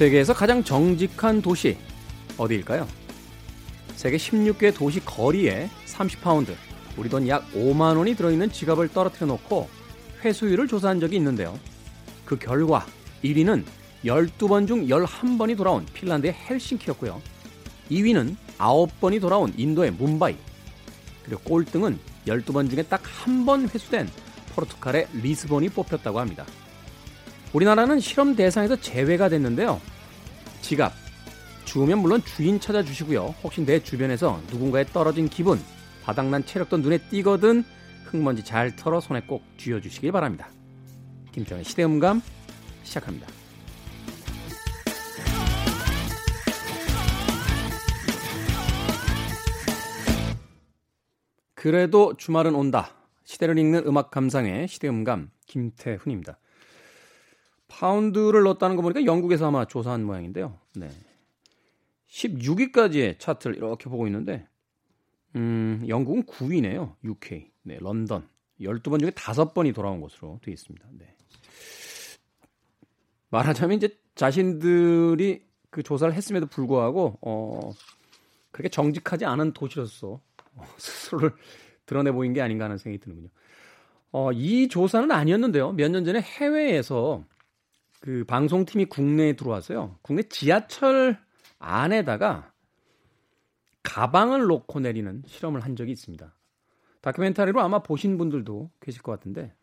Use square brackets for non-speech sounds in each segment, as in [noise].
세계에서 가장 정직한 도시 어디일까요? 세계 16개 도시 거리에 30파운드, 우리 돈 약 5만 원이 들어있는 지갑을 떨어뜨려 놓고 회수율을 조사한 적이 있는데요. 그 결과 1위는 12번 중 11번이 돌아온 핀란드의 헬싱키였고요. 2위는 9번이 돌아온 인도의 뭄바이. 그리고 꼴등은 12번 중에 딱 한 번 회수된 포르투갈의 리스본이 뽑혔다고 합니다. 우리나라는 실험 대상에서 제외가 됐는데요. 지갑, 주우면 물론 주인 찾아주시고요. 혹시 내 주변에서 누군가의 떨어진 기분, 바닥난 체력도 눈에 띄거든 흙먼지 잘 털어 손에 꼭 쥐어주시기 바랍니다. 김태현의 시대음감 시작합니다. 그래도 주말은 온다. 시대를 읽는 음악 감상의 시대음감 김태훈입니다. 파운드를 넣었다는 거 보니까 영국에서 아마 조사한 모양인데요. 네. 16위까지의 차트를 이렇게 보고 있는데 음, 영국은 9위네요. UK. 네, 런던. 12번 중에 5번이 돌아온 것으로 되어 있습니다. 네. 말하자면 이제 자신들이 그 조사를 했음에도 불구하고 어 그렇게 정직하지 않은 도시로서 어, [laughs] 스스로를 드러내 보인 게 아닌가 하는 생각이 드는군요. 어, 이 조사는 아니었는데요. 몇 년 전에 해외에서 그 방송팀이 국내에 들어와서요. 국내 지하철 안에다가 가방을 놓고 내리는 실험을 한 적이 있습니다. 다큐멘터리로 아마 보신 분들도 계실 것 같은데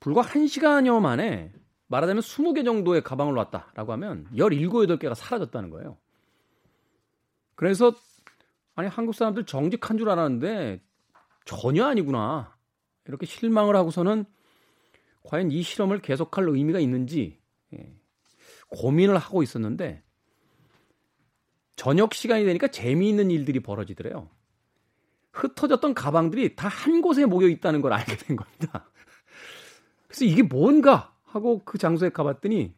불과 1시간여 만에 말하자면 20개 정도의 가방을 놨다라고 하면 17, 8개가 사라졌다는 거예요. 그래서 아니 한국 사람들 정직한 줄 알았는데 전혀 아니구나. 이렇게 실망을 하고서는 과연 이 실험을 계속할 의미가 있는지 예, 고민을 하고 있었는데 저녁 시간이 되니까 재미있는 일들이 벌어지더래요. 흩어졌던 가방들이 다 한 곳에 모여 있다는 걸 알게 된 겁니다. 그래서 이게 뭔가 하고 그 장소에 가봤더니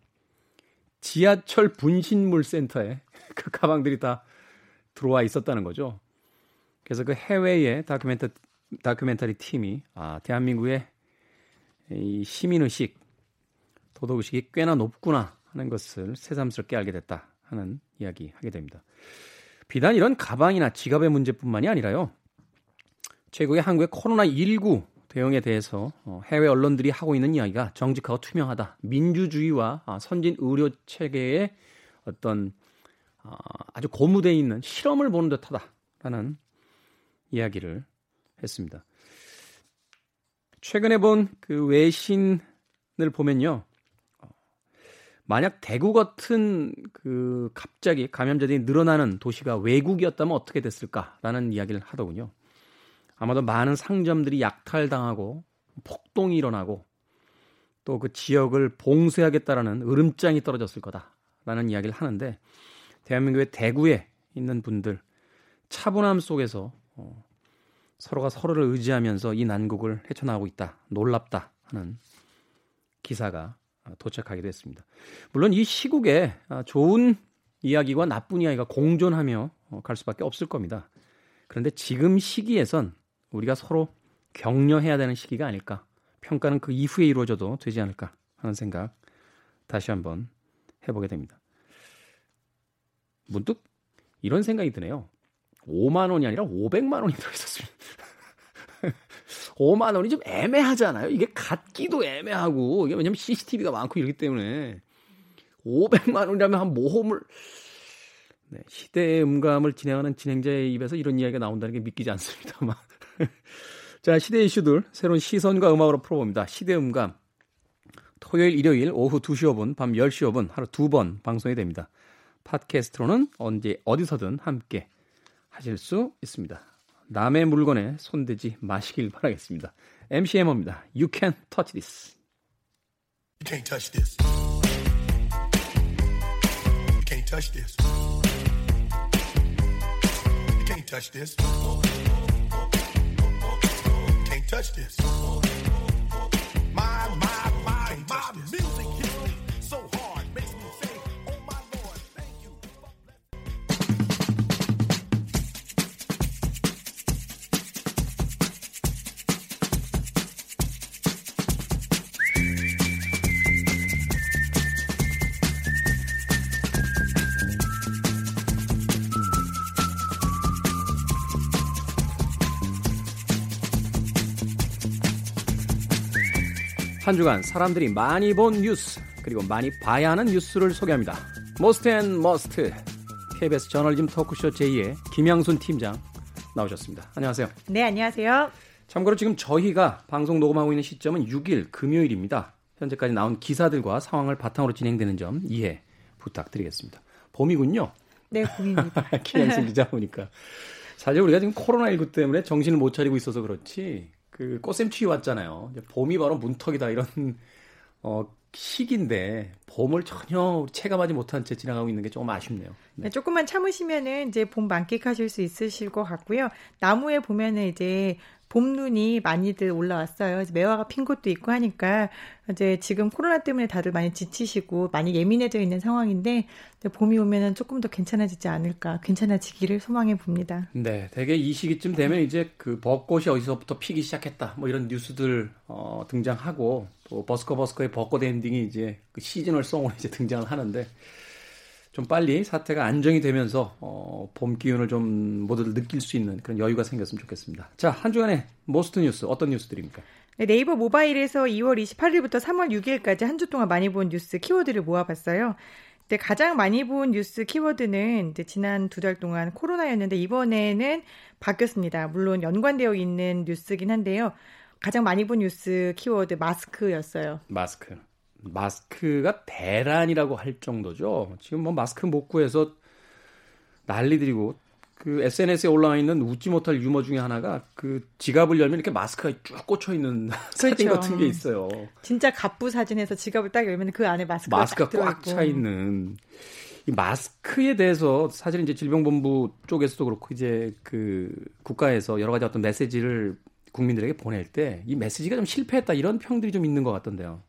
지하철 분신물 센터에 그 가방들이 다 들어와 있었다는 거죠. 그래서 그 해외의 다큐멘터, 다큐멘터리 팀이 아, 대한민국의 이 시민의식, 도덕의식이 꽤나 높구나 하는 것을 새삼스럽게 알게 됐다 하는 이야기 하게 됩니다. 비단 이런 가방이나 지갑의 문제뿐만이 아니라요. 최근에 한국의 코로나19 대응에 대해서 어, 해외 언론들이 하고 있는 이야기가 정직하고 투명하다. 민주주의와 아, 선진 의료 체계의 어떤 아, 아주 고무되어 있는 실험을 보는 듯하다라는 이야기를 했습니다. 최근에 본 그 외신을 보면요. 만약 대구 같은 그 갑자기 감염자들이 늘어나는 도시가 외국이었다면 어떻게 됐을까라는 이야기를 하더군요. 아마도 많은 상점들이 약탈당하고 폭동이 일어나고 또 그 지역을 봉쇄하겠다라는 으름장이 떨어졌을 거다라는 이야기를 하는데 대한민국의 대구에 있는 분들 차분함 속에서 어, 서로가 서로를 의지하면서 이 난국을 헤쳐나가고 있다. 놀랍다 하는 기사가 도착하기도 했습니다. 물론 이 시국에 아, 좋은 이야기와 나쁜 이야기가 공존하며 어, 갈 수밖에 없을 겁니다. 그런데 지금 시기에선 우리가 서로 격려해야 되는 시기가 아닐까. 평가는 그 이후에 이루어져도 되지 않을까 하는 생각 다시 한번 해보게 됩니다. 문득 이런 생각이 드네요. 5만 원이 아니라 500만 원이 들어있었습니다. 5만 원이 좀 애매하잖아요. 이게 갖기도 애매하고 이게 왜냐면 CCTV가 많고 이러기 때문에 500만 원이라면 한 모험을 네, 시대의 음감을 진행하는 진행자의 입에서 이런 이야기가 나온다는 게 믿기지 않습니다만. [laughs] 자, 시대 이슈들 새로운 시선과 음악으로 풀어봅니다. 시대 음감. 토요일, 일요일 오후 2시 5분, 밤 10시 5분 하루 두 번 방송이 됩니다. 팟캐스트로는 언제 어디서든 함께 하실 수 있습니다. 남의 물건에 손대지 마시길 바라겠습니다. MC 해머입니다. You can touch this. You can't touch this. You can't touch this. You can't touch this. You can't touch this. 한 주간 사람들이 많이 본 뉴스 그리고 많이 봐야 하는 뉴스를 소개합니다. most and must KBS 저널리즘 토크쇼 J의 김양순 팀장 나오셨습니다. 안녕하세요. 네, 안녕하세요. 참고로 지금 저희가 방송 녹음하고 있는 시점은 6일 금요일입니다. 현재까지 나온 기사들과 상황을 바탕으로 진행되는 점 이해 부탁드리겠습니다. 봄이군요. 네, 봄입니다. [laughs] 김양순 기자 보니까. 사실 우리가 지금 코로나19 때문에 정신을 못 차리고 있어서 그렇지 그 꽃샘추위 왔잖아요. 봄이 바로 문턱이다 이런 어, 시기인데 봄을 전혀 체감하지 못한 채 지나가고 있는 게 조금 아쉽네요. 네. 네, 조금만 참으시면은 이제 봄 만끽하실 수 있으실 것 같고요. 나무에 보면은 이제 봄눈이 많이들 올라왔어요. 매화가 핀 곳도 있고 하니까 이제 지금 코로나 때문에 다들 많이 지치시고 많이 예민해져 있는 상황인데 봄이 오면은 조금 더 괜찮아지지 않을까, 괜찮아지기를 소망해 봅니다. 네, 대개 이 시기쯤 되면 이제 그 벚꽃이 어디서부터 피기 시작했다, 뭐 이런 뉴스들 어, 등장하고 또 버스커 버스커의 벚꽃 엔딩이 이제 그 시즌 song으로 이제 등장을 하는데. 좀 빨리 사태가 안정이 되면서 어, 봄 기운을 좀 모두들 느낄 수 있는 그런 여유가 생겼으면 좋겠습니다. 자, 한 주간의 most 뉴스 어떤 뉴스들입니까? 네, 네이버 모바일에서 2월 28일부터 3월 6일까지 한 주 동안 많이 본 뉴스 키워드를 모아봤어요. 네, 가장 많이 본 뉴스 키워드는 이제 지난 두 달 동안 코로나였는데 이번에는 바뀌었습니다. 물론 연관되어 있는 뉴스긴 한데요. 가장 많이 본 뉴스 키워드 마스크였어요. 마스크. 마스크가 대란이라고 할 정도죠. 지금 뭐 마스크 못 구해서 난리들이고 그 SNS에 올라와 있는 웃지 못할 유머 중에 하나가 그 지갑을 열면 이렇게 마스크가 쭉 꽂혀 있는 [laughs] 그렇죠. 사진 같은 게 있어요. 진짜 갑부 사진에서 지갑을 딱 열면 그 안에 마스크가, 마스크가 꽉 차 있는 이 마스크에 대해서 사실 이제 질병본부 쪽에서도 그렇고 이제 그 국가에서 여러 가지 어떤 메시지를 국민들에게 보낼 때 이 메시지가 좀 실패했다 이런 평들이 좀 있는 것 같던데요.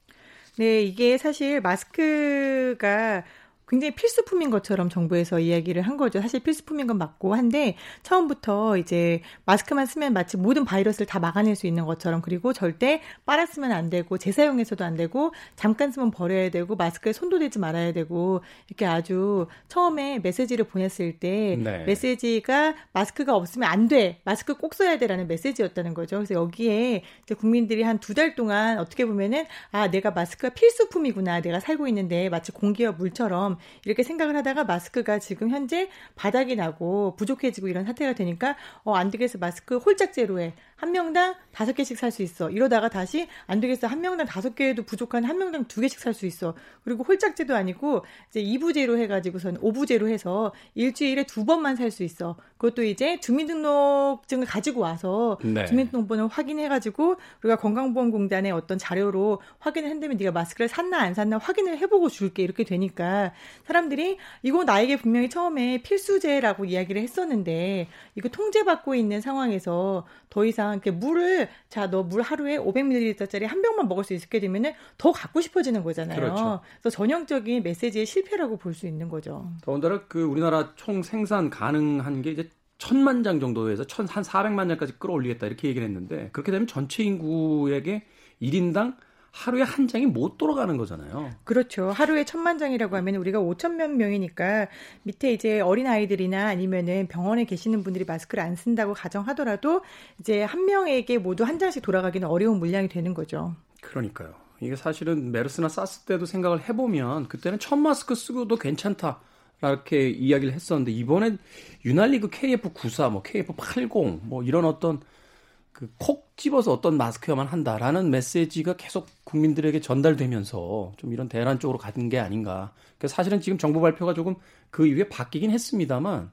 네, 이게 사실 마스크가 굉장히 필수품인 것처럼 정부에서 이야기를 한 거죠. 사실 필수품인 건 맞고 한데 처음부터 이제 마스크만 쓰면 마치 모든 바이러스를 다 막아낼 수 있는 것처럼 그리고 절대 빨아 쓰면 안 되고 재사용해서도 안 되고 잠깐 쓰면 버려야 되고 마스크에 손도 대지 말아야 되고 이렇게 아주 처음에 메시지를 보냈을 때 네. 메시지가 마스크가 없으면 안 돼. 마스크 꼭 써야 돼라는 메시지였다는 거죠. 그래서 여기에 이제 국민들이 한 두 달 동안 어떻게 보면은 아, 내가 마스크가 필수품이구나. 내가 살고 있는데 마치 공기와 물처럼 이렇게 생각을 하다가 마스크가 지금 현재 바닥이 나고 부족해지고 이런 사태가 되니까 어, 안 되겠어. 마스크 홀짝 제로에 한 명당 다섯 개씩 살 수 있어. 이러다가 다시 안 되겠어. 한 명당 다섯 개도 부족한 한 명당 두 개씩 살 수 있어. 그리고 홀짝제도 아니고 이제 2부제로 해가지고선 5부제로 해서 일주일에 두 번만 살 수 있어. 그것도 이제 주민등록증을 가지고 와서 네. 주민등록번호 확인해가지고 우리가 건강보험공단의 어떤 자료로 확인을 한다면 네가 마스크를 샀나 안 샀나 확인을 해보고 줄게 이렇게 되니까 사람들이 이거 나에게 분명히 처음에 필수제라고 이야기를 했었는데 이거 통제받고 있는 상황에서 더 이상 이렇게 물을 자 너 물 하루에 500ml짜리 한 병만 먹을 수 있게 되면은 더 갖고 싶어지는 거잖아요. 그렇죠. 그래서 전형적인 메시지의 실패라고 볼 수 있는 거죠. 더군다나 그 우리나라 총 생산 가능한 게 이제 천만 장 정도에서 천한 400만 장까지 끌어올리겠다 이렇게 얘기를 했는데 그렇게 되면 전체 인구에게 1인당 하루에 한 장이 못 돌아가는 거잖아요. 그렇죠. 하루에 천만 장이라고 하면 우리가 5천만 명이니까 밑에 이제 어린 아이들이나 아니면은 병원에 계시는 분들이 마스크를 안 쓴다고 가정하더라도 이제 한 명에게 모두 한 장씩 돌아가기는 어려운 물량이 되는 거죠. 그러니까요. 이게 사실은 메르스나 사스 때도 생각을 해보면 그때는 천 마스크 쓰고도 괜찮다. 이렇게 이야기를 했었는데 이번엔 유난히 그 KF94, 뭐 KF80, 뭐 이런 어떤 그 콕 집어서 어떤 마스크여만 한다라는 메시지가 계속 국민들에게 전달되면서 좀 이런 대란 쪽으로 가는 게 아닌가. 그러니까 사실은 지금 정부 발표가 조금 그 이후에 바뀌긴 했습니다만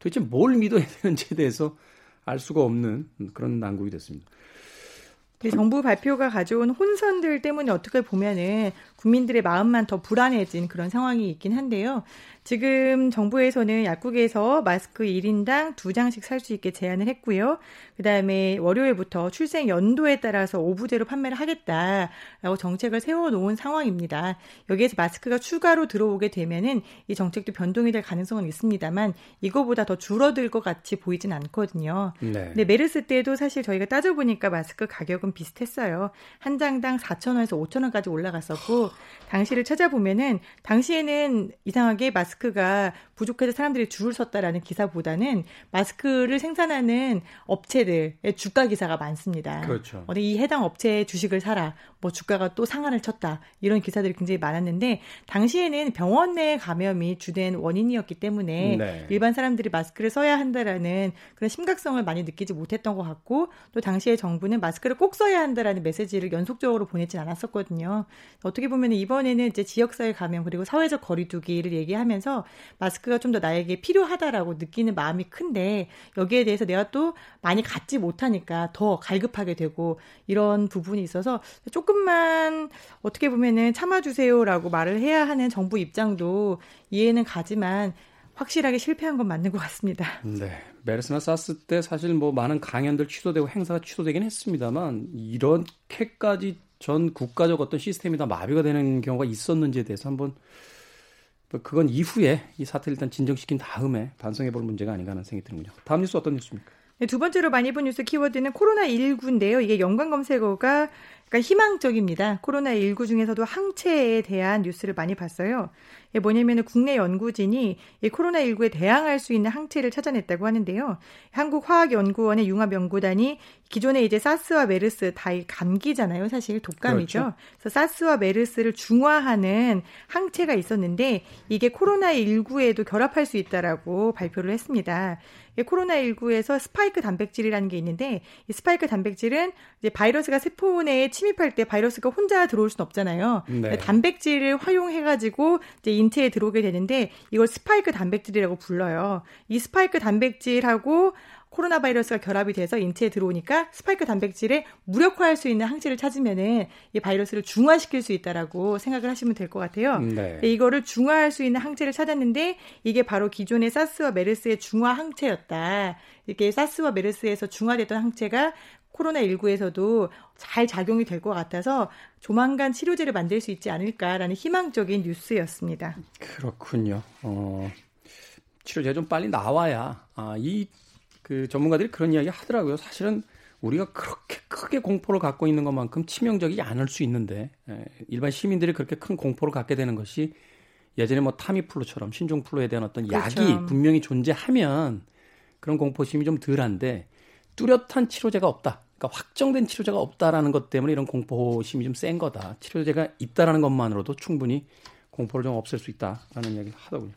도대체 뭘 믿어야 되는지에 대해서 알 수가 없는 그런 난국이 됐습니다. 정부 발표가 가져온 혼선들 때문에 어떻게 보면은 국민들의 마음만 더 불안해진 그런 상황이 있긴 한데요. 지금 정부에서는 약국에서 마스크 1인당 2장씩 살 수 있게 제한을 했고요. 그다음에 월요일부터 출생 연도에 따라서 오부제로 판매를 하겠다라고 정책을 세워 놓은 상황입니다. 여기에서 마스크가 추가로 들어오게 되면은 이 정책도 변동이 될 가능성은 있습니다만 이거보다 더 줄어들 것 같이 보이진 않거든요. 네. 근데 메르스 때도 사실 저희가 따져 보니까 마스크 가격은 비슷했어요. 한 장당 4,000원에서 5,000원까지 올라갔었고 당시를 찾아보면은 당시에는 이상하게 마스크가 부족해서 사람들이 줄을 섰다라는 기사보다는 마스크를 생산하는 업체 업체들의 주가 기사가 많습니다. 그렇죠. 어디 이 해당 업체의 주식을 사라, 뭐 주가가 또 상한을 쳤다 이런 기사들이 굉장히 많았는데 당시에는 병원 내 감염이 주된 원인이었기 때문에 네. 일반 사람들이 마스크를 써야 한다라는 그런 심각성을 많이 느끼지 못했던 것 같고 또 당시에 정부는 마스크를 꼭 써야 한다라는 메시지를 연속적으로 보내진 않았었거든요. 어떻게 보면 이번에는 이제 지역사회 감염 그리고 사회적 거리두기를 얘기하면서 마스크가 좀 더 나에게 필요하다라고 느끼는 마음이 큰데 여기에 대해서 내가 또 많이 갖지 못하니까 더 갈급하게 되고 이런 부분이 있어서 조금만 어떻게 보면은 참아주세요라고 말을 해야 하는 정부 입장도 이해는 가지만 확실하게 실패한 건 맞는 것 같습니다. 네. 메르스나 사스 때 사실 뭐 많은 강연들 취소되고 행사가 취소되긴 했습니다만 이렇게까지 전 국가적 어떤 시스템이 다 마비가 되는 경우가 있었는지에 대해서 한번 뭐 그건 이후에 이 사태를 일단 진정시킨 다음에 반성해 볼 문제가 아닌가 하는 생각이 드는군요. 다음 뉴스 어떤 뉴스입니까? 네, 두 번째로 많이 본 뉴스 키워드는 코로나19인데요. 이게 연관 검색어가 그러니까 희망적입니다. 코로나19 중에서도 항체에 대한 뉴스를 많이 봤어요. 이게 뭐냐면 국내 연구진이 이 코로나19에 대항할 수 있는 항체를 찾아냈다고 하는데요. 한국화학연구원의 융합연구단이 기존에 이제 사스와 메르스 다 감기잖아요. 사실 독감이죠. 그렇죠. 그래서 사스와 메르스를 중화하는 항체가 있었는데 이게 코로나19에도 결합할 수 있다라고 발표를 했습니다. 코로나19에서 스파이크 단백질이라는 게 있는데 이 스파이크 단백질은 이제 바이러스가 세포 내에 침입할 때 바이러스가 혼자 들어올 수는 없잖아요. 네. 단백질을 활용해 가지고 이제 인체에 들어오게 되는데 이걸 스파이크 단백질이라고 불러요. 이 스파이크 단백질하고 코로나 바이러스가 결합이 돼서 인체에 들어오니까 스파이크 단백질을 무력화할 수 있는 항체를 찾으면은 이 바이러스를 중화시킬 수 있다라고 생각을 하시면 될 것 같아요. 네. 이거를 중화할 수 있는 항체를 찾았는데 이게 바로 기존의 사스와 메르스의 중화 항체였다. 이게 사스와 메르스에서 중화됐던 항체가 코로나19에서도 잘 작용이 될 것 같아서 조만간 치료제를 만들 수 있지 않을까라는 희망적인 뉴스였습니다. 그렇군요. 어, 치료제 좀 빨리 나와야 아, 이 그 전문가들이 그런 이야기 하더라고요. 사실은 우리가 그렇게 크게 공포를 갖고 있는 것만큼 치명적이지 않을 수 있는데 예, 일반 시민들이 그렇게 큰 공포를 갖게 되는 것이 예전에 뭐 타미플루처럼 신종플루에 대한 어떤 그렇죠. 약이 분명히 존재하면 그런 공포심이 좀 덜한데 뚜렷한 치료제가 없다. 그러니까 확정된 치료제가 없다라는 것 때문에 이런 공포심이 좀 센 거다. 치료제가 있다라는 것만으로도 충분히 공포를 좀 없앨 수 있다라는 이야기를 하더군요.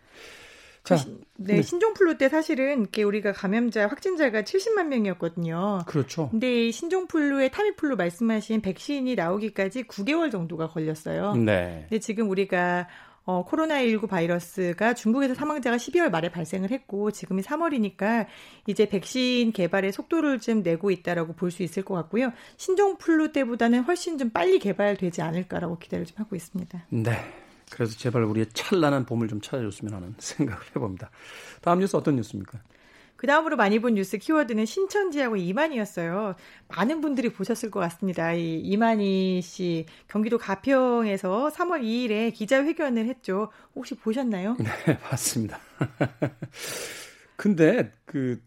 자, 네, 네, 신종플루 때 사실은 이게 우리가 감염자 확진자가 70만 명이었거든요. 그렇죠. 근데 신종플루의 타미플루 말씀하신 백신이 나오기까지 9개월 정도가 걸렸어요. 네. 근데 지금 우리가 어, 코로나19 바이러스가 중국에서 사망자가 12월 말에 발생을 했고 지금이 3월이니까 이제 백신 개발의 속도를 좀 내고 있다라고 볼 수 있을 것 같고요. 신종플루 때보다는 훨씬 좀 빨리 개발되지 않을까라고 기대를 좀 하고 있습니다. 네. 그래서 제발 우리의 찬란한 봄을 좀 찾아줬으면 하는 [laughs] 생각을 해봅니다. 다음 뉴스 어떤 뉴스입니까? 그 다음으로 많이 본 뉴스 키워드는 신천지하고 이만희였어요. 많은 분들이 보셨을 것 같습니다. 이 이만희 씨 경기도 가평에서 3월 2일에 기자회견을 했죠. 혹시 보셨나요? 네, [laughs] 봤습니다. [laughs] 근데 그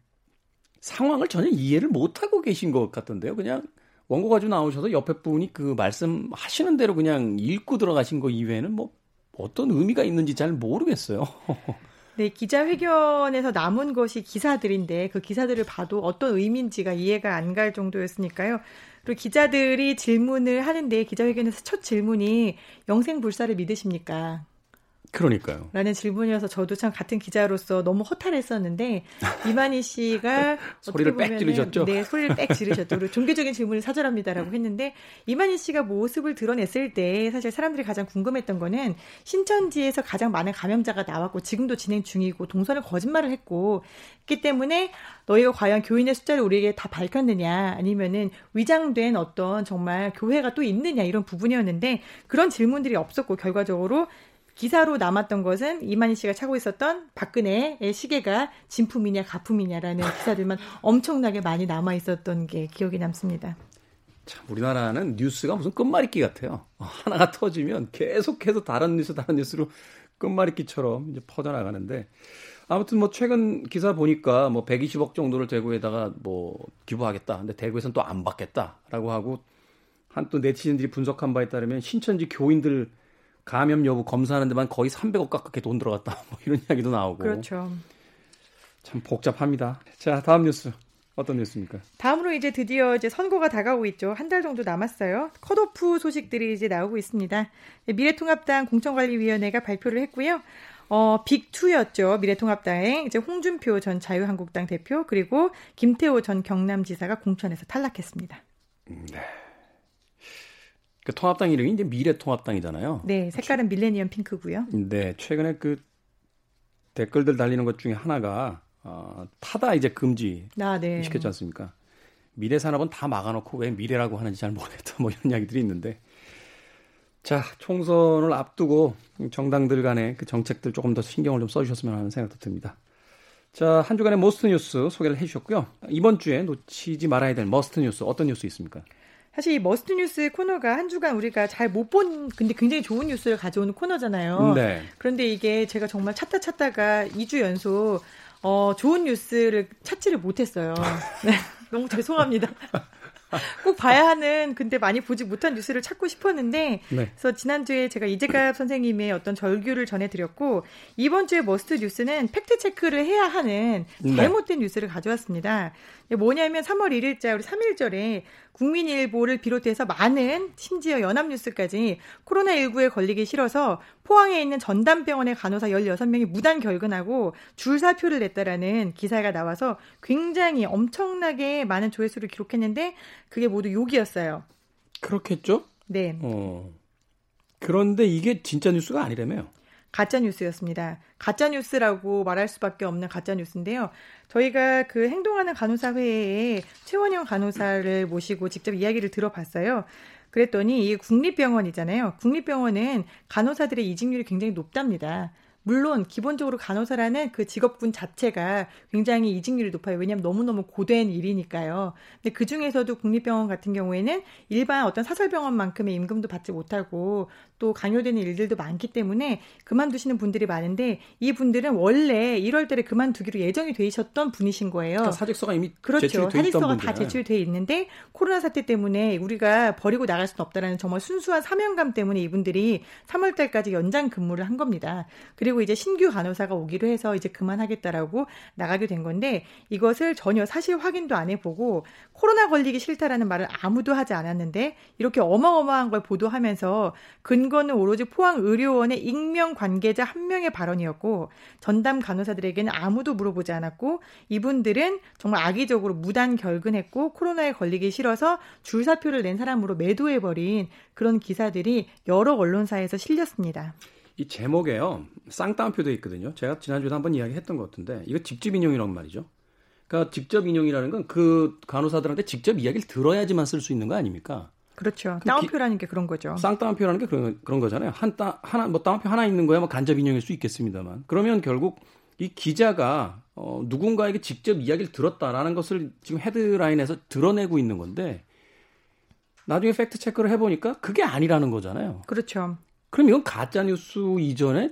상황을 전혀 이해를 못하고 계신 것 같던데요. 그냥 원고 가지고 나오셔서 옆에 분이 그 말씀하시는 대로 그냥 읽고 들어가신 거 이외에는 뭐 어떤 의미가 있는지 잘 모르겠어요. [laughs] 네, 기자회견에서 남은 것이 기사들인데 그 기사들을 봐도 어떤 의미인지가 이해가 안 갈 정도였으니까요. 그리고 기자들이 질문을 하는데 기자회견에서 첫 질문이 영생불사를 믿으십니까? 그러니까요. 라는 질문이어서 저도 참 같은 기자로서 너무 허탈했었는데 [laughs] 이만희 씨가 소리를 빽 지르셨죠? 네, 소리를 빽 지르셨죠. 그리고 [laughs] 종교적인 질문을 사절합니다라고 했는데 이만희 씨가 모습을 드러냈을 때 사실 사람들이 가장 궁금했던 거는 신천지에서 가장 많은 감염자가 나왔고 지금도 진행 중이고 동선을 거짓말을 했고 했기 때문에 너희가 과연 교인의 숫자를 우리에게 다 밝혔느냐 아니면은 위장된 어떤 정말 교회가 또 있느냐 이런 부분이었는데 그런 질문들이 없었고 결과적으로 기사로 남았던 것은 이만희 씨가 차고 있었던 박근혜의 시계가 진품이냐 가품이냐라는 기사들만 엄청나게 많이 남아 있었던 게 기억이 남습니다. 참 우리나라는 뉴스가 무슨 끝말잇기 같아요. 하나가 터지면 계속해서 다른 뉴스 다른 뉴스로 끝말잇기처럼 이제 퍼져나가는데 아무튼 뭐 최근 기사 보니까 뭐 120억 정도를 대구에다가 뭐 기부하겠다. 근데 대구에서는 또 안 받겠다라고 하고 한 또 네티즌들이 분석한 바에 따르면 신천지 교인들 감염 여부 검사하는 데만 거의 300억 가깝게 돈 들어갔다. [laughs] 뭐 이런 이야기도 나오고. 그렇죠. 참 복잡합니다. 자, 다음 뉴스. 어떤 뉴스입니까? 다음으로 이제 드디어 이제 선거가 다가오고 있죠. 한 달 정도 남았어요. 컷오프 소식들이 이제 나오고 있습니다. 미래통합당 공천관리위원회가 발표를 했고요. 어, 빅2였죠. 미래통합당의 이제 홍준표 전 자유한국당 대표 그리고 김태호 전 경남지사가 공천에서 탈락했습니다. 네. 그 통합당 이름이 이제 미래통합당이잖아요. 네, 색깔은 밀레니엄 핑크고요. 네, 최근에 그 댓글들 달리는 것 중에 하나가 어, 타다 이제 금지 아, 네. 시켰지 않습니까? 미래 산업은 다 막아놓고 왜 미래라고 하는지 잘 모르겠다 뭐 이런 이야기들이 있는데 자 총선을 앞두고 정당들 간의 그 정책들 조금 더 신경을 좀 써주셨으면 하는 생각도 듭니다. 자 한 주간의 most 뉴스 소개를 해주셨고요. 이번 주에 놓치지 말아야 될 must 뉴스 어떤 뉴스 있습니까? 사실 이 must 뉴스 코너가 한 주간 우리가 잘 못 본 근데 굉장히 좋은 뉴스를 가져오는 코너잖아요. 네. 그런데 이게 제가 정말 찾다 찾다가 2주 연속 어, 좋은 뉴스를 찾지를 못했어요. [laughs] 네, 너무 죄송합니다. [laughs] 꼭 봐야 하는 근데 많이 보지 못한 뉴스를 찾고 싶었는데 네. 그래서 지난주에 제가 이재갑 선생님의 어떤 절규를 전해드렸고 이번 주에 must 뉴스는 팩트 체크를 해야 하는 네. 잘못된 네. 뉴스를 가져왔습니다. 뭐냐면 3월 1일자 우리 3일절에 국민일보를 비롯해서 많은 심지어 연합뉴스까지 코로나19에 걸리기 싫어서 포항에 있는 전담병원의 간호사 16명이 무단 결근하고 줄사표를 냈다라는 기사가 나와서 굉장히 엄청나게 많은 조회수를 기록했는데 그게 모두 욕이었어요. 그렇겠죠? 네. 어. 그런데 이게 진짜 뉴스가 아니라며요. 가짜 뉴스였습니다. 가짜 뉴스라고 말할 수밖에 없는 가짜 뉴스인데요. 저희가 그 행동하는 간호사 회의에 최원영 간호사를 모시고 직접 이야기를 들어봤어요. 그랬더니 이 국립병원이잖아요. 국립병원은 간호사들의 이직률이 굉장히 높답니다. 물론 기본적으로 간호사라는 그 직업군 자체가 굉장히 이직률이 높아요. 왜냐하면 너무너무 고된 일이니까요. 근데 그 중에서도 국립병원 같은 경우에는 일반 어떤 사설병원만큼의 임금도 받지 못하고 또 강요되는 일들도 많기 때문에 그만두시는 분들이 많은데 이 분들은 원래 1월 달에 그만두기로 예정이 되셨던 분이신 거예요. 그러니까 사직서가 이미 그렇죠. 사직서가 다 제출이 돼 있는데 코로나 사태 때문에 우리가 버리고 나갈 수는 없다라는 정말 순수한 사명감 때문에 이분들이 3월 달까지 연장 근무를 한 겁니다. 그리고 이제 신규 간호사가 오기로 해서 이제 그만하겠다라고 나가게 된 건데 이것을 전혀 사실 확인도 안 해보고 코로나 걸리기 싫다라는 말을 아무도 하지 않았는데 이렇게 어마어마한 걸 보도하면서 근거는 오로지 포항 의료원의 익명 관계자 한 명의 발언이었고 전담 간호사들에게는 아무도 물어보지 않았고 이분들은 정말 악의적으로 무단 결근했고 코로나에 걸리기 싫어서 줄사표를 낸 사람으로 매도해버린 그런 기사들이 여러 언론사에서 실렸습니다. 이 제목에요. 쌍따옴표 돼 있거든요. 제가 지난주에 한번 이야기했던 것 같은데 이거 직접 인용이란 말이죠. 그러니까 직접 인용이라는 건 그 간호사들한테 직접 이야기를 들어야지만 쓸 수 있는 거 아닙니까? 그렇죠. 따옴표라는 게 그런 거죠. 쌍따옴표라는 게 그런, 그런 거잖아요. 한 따, 하나, 뭐 따옴표 하나 있는 거야 뭐 간접 인용일 수 있겠습니다만. 그러면 결국 이 기자가 어, 누군가에게 직접 이야기를 들었다라는 것을 지금 헤드라인에서 드러내고 있는 건데 나중에 팩트 체크를 해보니까 그게 아니라는 거잖아요. 그렇죠. 그럼 이건 가짜 뉴스 이전에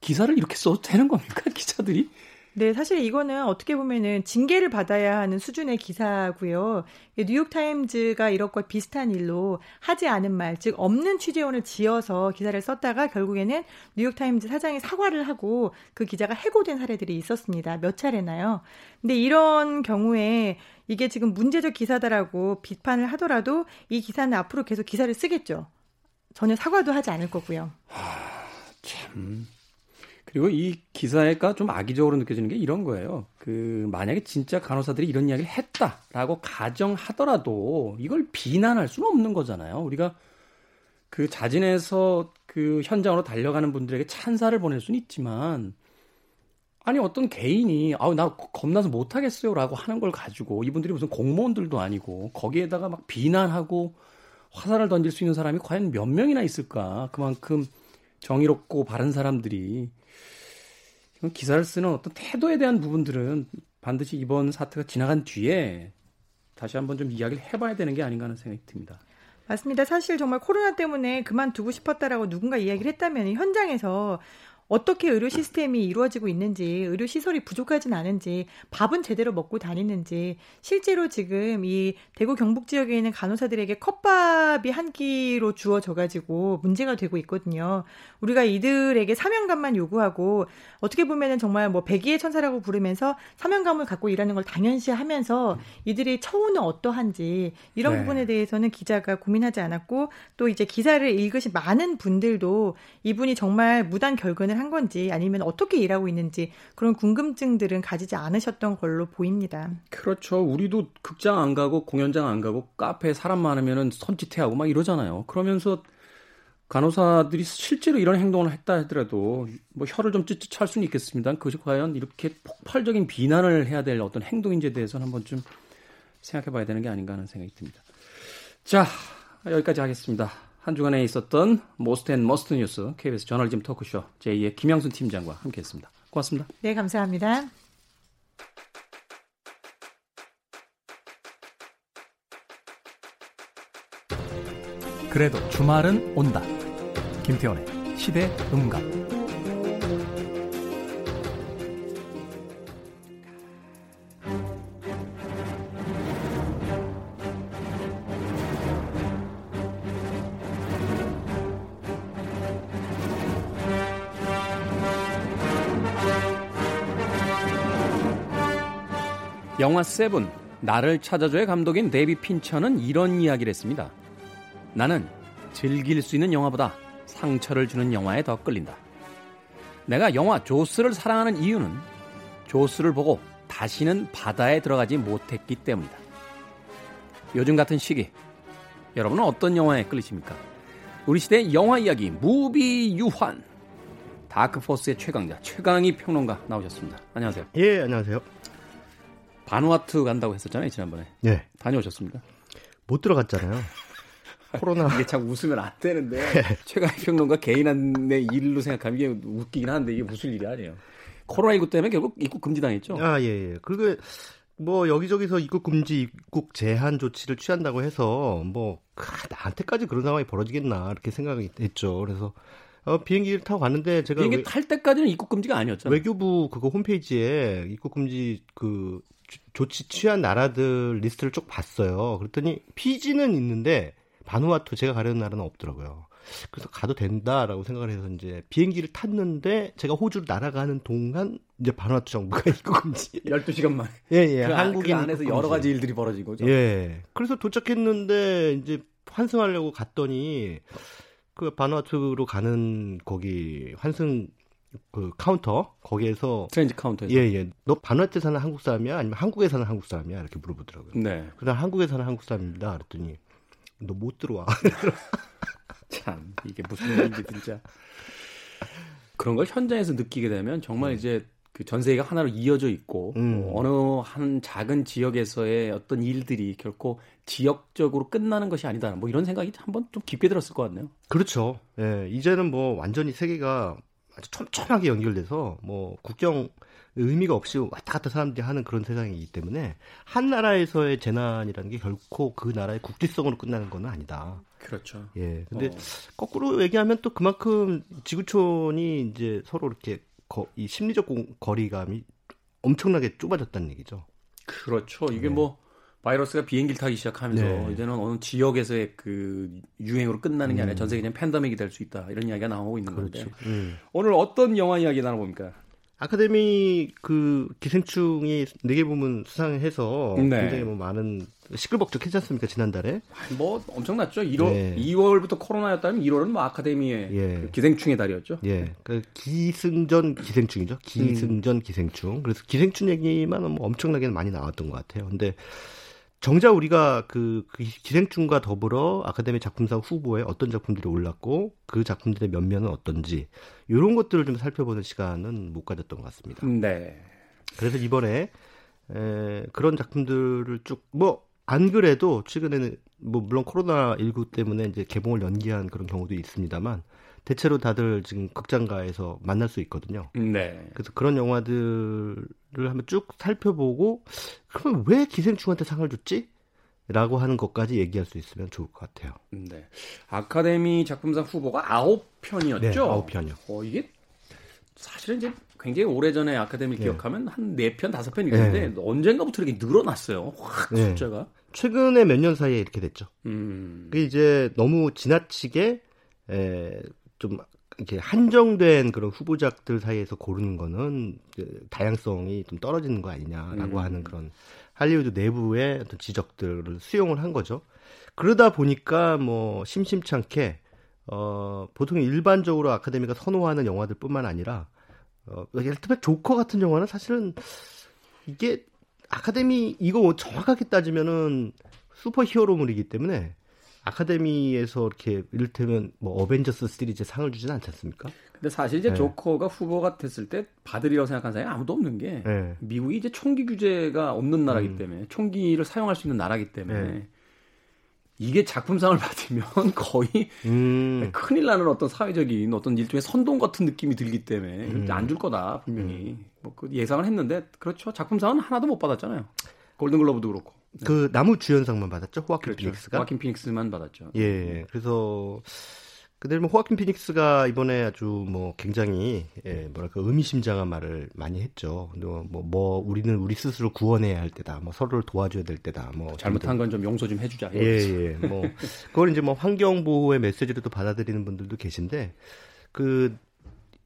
기사를 이렇게 써도 되는 겁니까 [laughs] 기자들이? 네, 사실 이거는 어떻게 보면은 징계를 받아야 하는 수준의 기사고요. 뉴욕타임즈가 이렇게 비슷한 일로 하지 않은 말, 즉 없는 취재원을 지어서 기사를 썼다가 결국에는 뉴욕타임즈 사장이 사과를 하고 그 기자가 해고된 사례들이 있었습니다. 몇 차례나요? 근데 이런 경우에 이게 지금 문제적 기사다라고 비판을 하더라도 이 기사는 앞으로 계속 기사를 쓰겠죠. 전혀 사과도 하지 않을 거고요. 하, 참. 그리고 이 기사가 좀 악의적으로 느껴지는 게 이런 거예요. 그 만약에 진짜 간호사들이 이런 이야기를 했다라고 가정하더라도 이걸 비난할 수는 없는 거잖아요. 우리가 그 자진해서 그 현장으로 달려가는 분들에게 찬사를 보낼 수는 있지만 아니 어떤 개인이 아우 나 겁나서 못 하겠어요라고 하는 걸 가지고 이분들이 무슨 공무원들도 아니고 거기에다가 막 비난하고 화살을 던질 수 있는 사람이 과연 몇 명이나 있을까? 그만큼 정의롭고 바른 사람들이 기사를 쓰는 어떤 태도에 대한 부분들은 반드시 이번 사태가 지나간 뒤에 다시 한번 좀 이야기를 해봐야 되는 게 아닌가 하는 생각이 듭니다. 맞습니다. 사실 정말 코로나 때문에 그만두고 싶었다라고 누군가 이야기를 했다면 현장에서 어떻게 의료 시스템이 이루어지고 있는지, 의료 시설이 부족하진 않은지, 밥은 제대로 먹고 다니는지, 실제로 지금 이 대구 경북 지역에 있는 간호사들에게 컵밥이 한 끼로 주어져 가지고 문제가 되고 있거든요. 우리가 이들에게 사명감만 요구하고 어떻게 보면은 정말 뭐 백의의 천사라고 부르면서 사명감을 갖고 일하는 걸 당연시하면서 이들의 처우는 어떠한지 이런 네. 부분에 대해서는 기자가 고민하지 않았고 또 이제 기사를 읽으신 많은 분들도 이분이 정말 무단 결근을 한 건지 아니면 어떻게 일하고 있는지 그런 궁금증들은 가지지 않으셨던 걸로 보입니다. 그렇죠. 우리도 극장 안 가고 공연장 안 가고 카페에 사람 많으면은 선짓해하고 막 이러잖아요. 그러면서 간호사들이 실제로 이런 행동을 했다 하더라도 뭐 혀를 좀찰 수는 있겠습니다. 그것이 과연 이렇게 폭발적인 비난을 해야 될 어떤 행동인지에 대해서는 한번 좀 생각해 봐야 되는 게 아닌가 하는 생각이 듭니다. 자, 여기까지 하겠습니다. 한 주간에 있었던 most and must 뉴스 KBS 저널리즘 토크쇼 J의 김양순 팀장과 함께했습니다. 고맙습니다. 네, 감사합니다. 그래도 주말은 온다. 김태원의 시대 음감. 영화 세븐 나를 찾아줘의 감독인 데이비 핀처는 이런 이야기를 했습니다. 나는 즐길 수 있는 영화보다 상처를 주는 영화에 더 끌린다. 내가 영화 조스를 사랑하는 이유는 조스를 보고 다시는 바다에 들어가지 못했기 때문이다. 요즘 같은 시기, 여러분은 어떤 영화에 끌리십니까? 우리 시대의 영화 이야기, 무비 유환. dark force의 최강자, 최강희 평론가 나오셨습니다. 안녕하세요. 예, 안녕하세요. 바누아투 간다고 했었잖아요 지난번에. 네. 다녀오셨습니까? 못 들어갔잖아요. [laughs] 코로나. 이게 참 웃으면 안 되는데 최강희 평론가 개인의 일로 생각하면 이게 웃기긴 한데 이게 무슨 일이 아니에요. 코로나19 때문에 결국 입국 금지당했죠. 아 예. 예. 그게 뭐 여기저기서 입국 금지, 입국 제한 조치를 취한다고 해서 뭐 나한테까지 그런 상황이 벌어지겠나 이렇게 생각이 했죠. 그래서 어, 비행기를 타고 갔는데 제가 비행기 탈 때까지는 입국 금지가 아니었잖아요. 외교부 그거 홈페이지에 입국 금지 그 조치 취한 나라들 리스트를 쭉 봤어요. 그랬더니 피지는 있는데 바누아투 제가 가려는 나라는 없더라고요. 그래서 가도 된다라고 생각을 해서 이제 비행기를 탔는데 제가 호주로 날아가는 동안 이제 바누아투 정부가 [laughs] 금지. 12시간 만에. 예, 예. 그 한국인 그 안에서 여러 가지 일들이 벌어진 거죠. 예. 그래서 도착했는데 이제 환승하려고 갔더니 그 바누아투로 가는 거기 환승 그 카운터 거기에서 transit 카운터에서 예예 너 바누아투에 사는 한국 사람이야 아니면 한국에 사는 한국 사람이야 이렇게 물어보더라고요. 네. 그다음 한국에 사는 한국 사람입니다. 그랬더니 너 못 들어와. [laughs] 참 이게 무슨 일인지 진짜 그런 걸 현장에서 느끼게 되면 정말 음. 이제 그 전 세계가 하나로 이어져 있고 음. 어, 어느 한 작은 지역에서의 어떤 일들이 결코 지역적으로 끝나는 것이 아니다. 뭐 이런 생각이 한번 좀 깊게 들었을 것 같네요. 그렇죠. 예, 이제는 뭐 완전히 세계가 아주 촘촘하게 연결돼서 뭐 국경 의미가 없이 왔다 갔다 사람들이 하는 그런 세상이기 때문에 한 나라에서의 재난이라는 게 결코 그 나라의 국지성으로 끝나는 건 아니다. 그렇죠. 예. 근데 어. 거꾸로 얘기하면 또 그만큼 지구촌이 이제 서로 이렇게 거, 이 심리적 거리감이 엄청나게 좁아졌다는 얘기죠. 그렇죠. 이게 네. 뭐 바이러스가 비행기를 타기 시작하면서 네. 이제는 어느 지역에서의 그 유행으로 끝나는 게 아니라 음. 전 세계적인 팬데믹이 될 수 있다 이런 이야기가 나오고 있는 그렇죠. 건데 음. 오늘 어떤 영화 이야기 나눠봅니까? 아카데미 그 기생충이 네 개 부문 수상해서 네. 굉장히 뭐 많은 시끌벅적했지 않습니까 지난달에? 뭐 엄청났죠. 1월 네. 2월부터 코로나였다면 1월은 뭐 아카데미의 예. 그 기생충의 달이었죠. 예, 그 기승전 기생충이죠. 기승전 음. 기생충. 그래서 기생충 얘기만 뭐 엄청나게 많이 나왔던 것 같아요. 근데 정작 우리가 그, 그 기생충과 더불어 아카데미 작품상 후보에 어떤 작품들이 올랐고 그 작품들의 면면은 어떤지 이런 것들을 좀 살펴보는 시간은 못 가졌던 것 같습니다. 네. 그래서 이번에 에, 그런 작품들을 쭉 뭐 안 그래도 최근에는 뭐 물론 코로나 19 때문에 이제 개봉을 연기한 그런 경우도 있습니다만 대체로 다들 지금 극장가에서 만날 수 있거든요. 네. 그래서 그런 영화들을 한번 쭉 살펴보고 그러면 왜 기생충한테 상을 줬지? 라고 하는 것까지 얘기할 수 있으면 좋을 것 같아요. 네. 아카데미 작품상 후보가 아홉 편이었죠? 네, 아홉 편이요. 어, 이게 사실은 이제 굉장히 오래전에 아카데미 네. 기억하면 한네편 다섯 편 이랬는데 언젠가부터 이렇게 늘어났어요. 확 네. 숫자가. 최근에 몇 년 사이에 이렇게 됐죠. 음. 그게 이제 너무 지나치게 에, 좀 이렇게 한정된 그런 후보작들 사이에서 고르는 거는 그 다양성이 좀 떨어지는 거 아니냐라고 음. 하는 그런 할리우드 내부의 어떤 지적들을 수용을 한 거죠. 그러다 보니까 뭐 심심찮게 어 보통 일반적으로 아카데미가 선호하는 영화들뿐만 아니라 어 예를 들면 조커 같은 영화는 사실은 이게 아카데미 이거 정확하게 따지면은 슈퍼 히어로물이기 때문에 아카데미에서 이렇게 이를테면 뭐 어벤져스 시리즈 상을 주진 않지 않습니까? 근데 사실 이제 네. 조커가 후보가 됐을 때 받으리라고 생각하는 사람이 아무도 없는 게 네. 미국이 이제 총기 규제가 없는 나라기 음. 때문에 총기를 사용할 수 있는 나라기 때문에 네. 이게 작품상을 [laughs] 받으면 거의 음. 큰일 나는 어떤 사회적인 어떤 일종의 선동 같은 느낌이 들기 때문에 음. 안줄 거다 분명히 뭐그 예상을 했는데 그렇죠 작품상은 하나도 못 받았잖아요 골든글러브도 그렇고 그 나무 주연상만 받았죠 호아킨 그렇죠 피닉스가. 와킨 피닉스만 받았죠 예, 그래서 근데 뭐 호아킨 피닉스가 이번에 아주 뭐 굉장히 예, 뭐랄까 의미심장한 말을 많이 했죠. 근데 뭐, 뭐 우리는 우리 스스로 구원해야 할 때다. 뭐 서로를 도와줘야 될 때다. 뭐 잘못한 건 좀 용서 좀 해주자 예, 예. 뭐 그걸 이제 뭐 환경 보호의 메시지로 또 받아들이는 분들도 계신데 그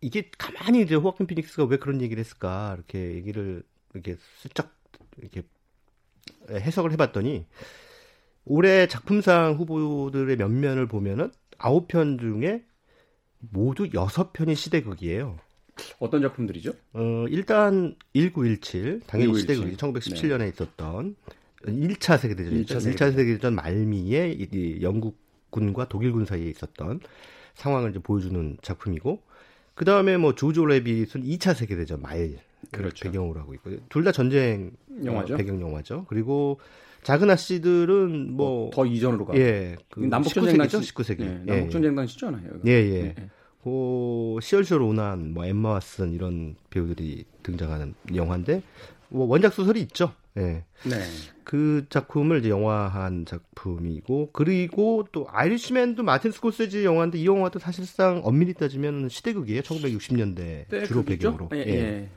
이게 가만히 이제 호아킨 피닉스가 왜 그런 얘기를 했을까 이렇게 얘기를 이렇게 슬쩍 이렇게 해석을 해봤더니 올해 작품상 후보들의 면면을 보면은 아홉 편 중에 모두 여섯 편이 시대극이에요. 어떤 작품들이죠 어, 일단 1917 당연히 1917. 시대극이 1917년에 있었던 1차 세계대전이죠. 일차 1차 세계대전 말미에 이, 이 영국군과 독일군 사이에 있었던 상황을 이제 보여주는 작품이고 그 다음에 뭐 조조 레빗은 2차 세계대전 말 그렇죠. 배경으로 하고 있고 둘 다 전쟁 영화죠. 어, 배경 영화죠. 그리고 작은 아씨들은 뭐 더 이전으로 가 예, 그 남북 전쟁 19세기죠, 당시 19세기. 예, 예, 남북 전쟁 당시잖아요 예, 예. 예, 예. 그 시얼시얼 오난, 뭐 엠마 왓슨 이런 배우들이 등장하는 영화인데 뭐 원작 소설이 있죠. 예. 네. 그 작품을 이제 영화한 작품이고 그리고 또 아이리시맨도 마틴 스콜세지 영화인데 이 영화도 사실상 엄밀히 따지면 시대극이에요. 1960년대 네, 주로 그거죠? 배경으로. 예, 예.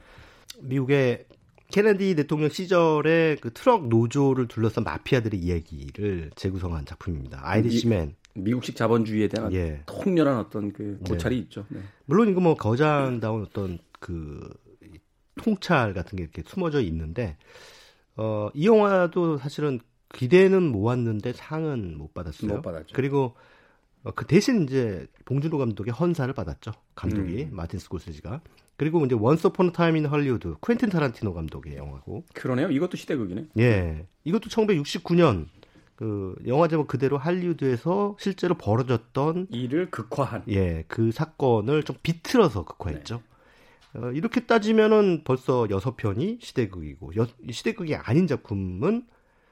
미국의 케네디 대통령 시절에 그 트럭 노조를 둘러싼 마피아들의 이야기를 재구성한 작품입니다. 아이리시맨. 미국식 자본주의에 대한 예. 통렬한 어떤 그 고찰이 있죠. 네. 물론 이거 뭐 거장다운 어떤 그 통찰 같은 게 이렇게 숨어져 있는데 어, 이 영화도 사실은 기대는 모았는데 상은 못 받았어요. 못 받았죠. 그리고 어, 그 대신 이제 봉준호 감독의 헌사를 받았죠. 감독이 음. 마틴 스콜세지가. 그리고 이제 Once Upon a Time in Hollywood 퀸틴 타란티노 감독의 영화고. 그러네요. 이것도 시대극이네. 예. 이것도 1969년 그 영화 제목 그대로 할리우드에서 실제로 벌어졌던 이를 극화한. 예, 그 사건을 좀 비틀어서 극화했죠. 어, 이렇게 따지면은 벌써 여섯 편이 시대극이고 여, 시대극이 아닌 작품은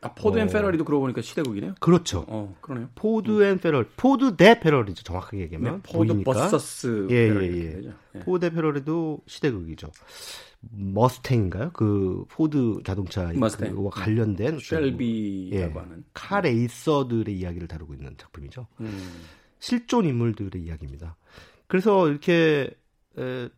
아, 포드 and 어. 페라리도 그러고 보니까 시대극이네요. 그렇죠. 어, 그러네요. 포드 and 페라리, 포드 대 페라리죠. 정확하게 얘기하면 네, 포드 v이니까. versus 예, 예, 예. 예. 포드 대 페라리도 시대극이죠. 머스탱인가요? 그 포드 자동차 머스탱. 와 관련된 어떤 쉘비라고 예. 하는. 카 레이서들의 이야기를 다루고 있는 작품이죠. 음. 실존 인물들의 이야기입니다. 그래서 이렇게 에,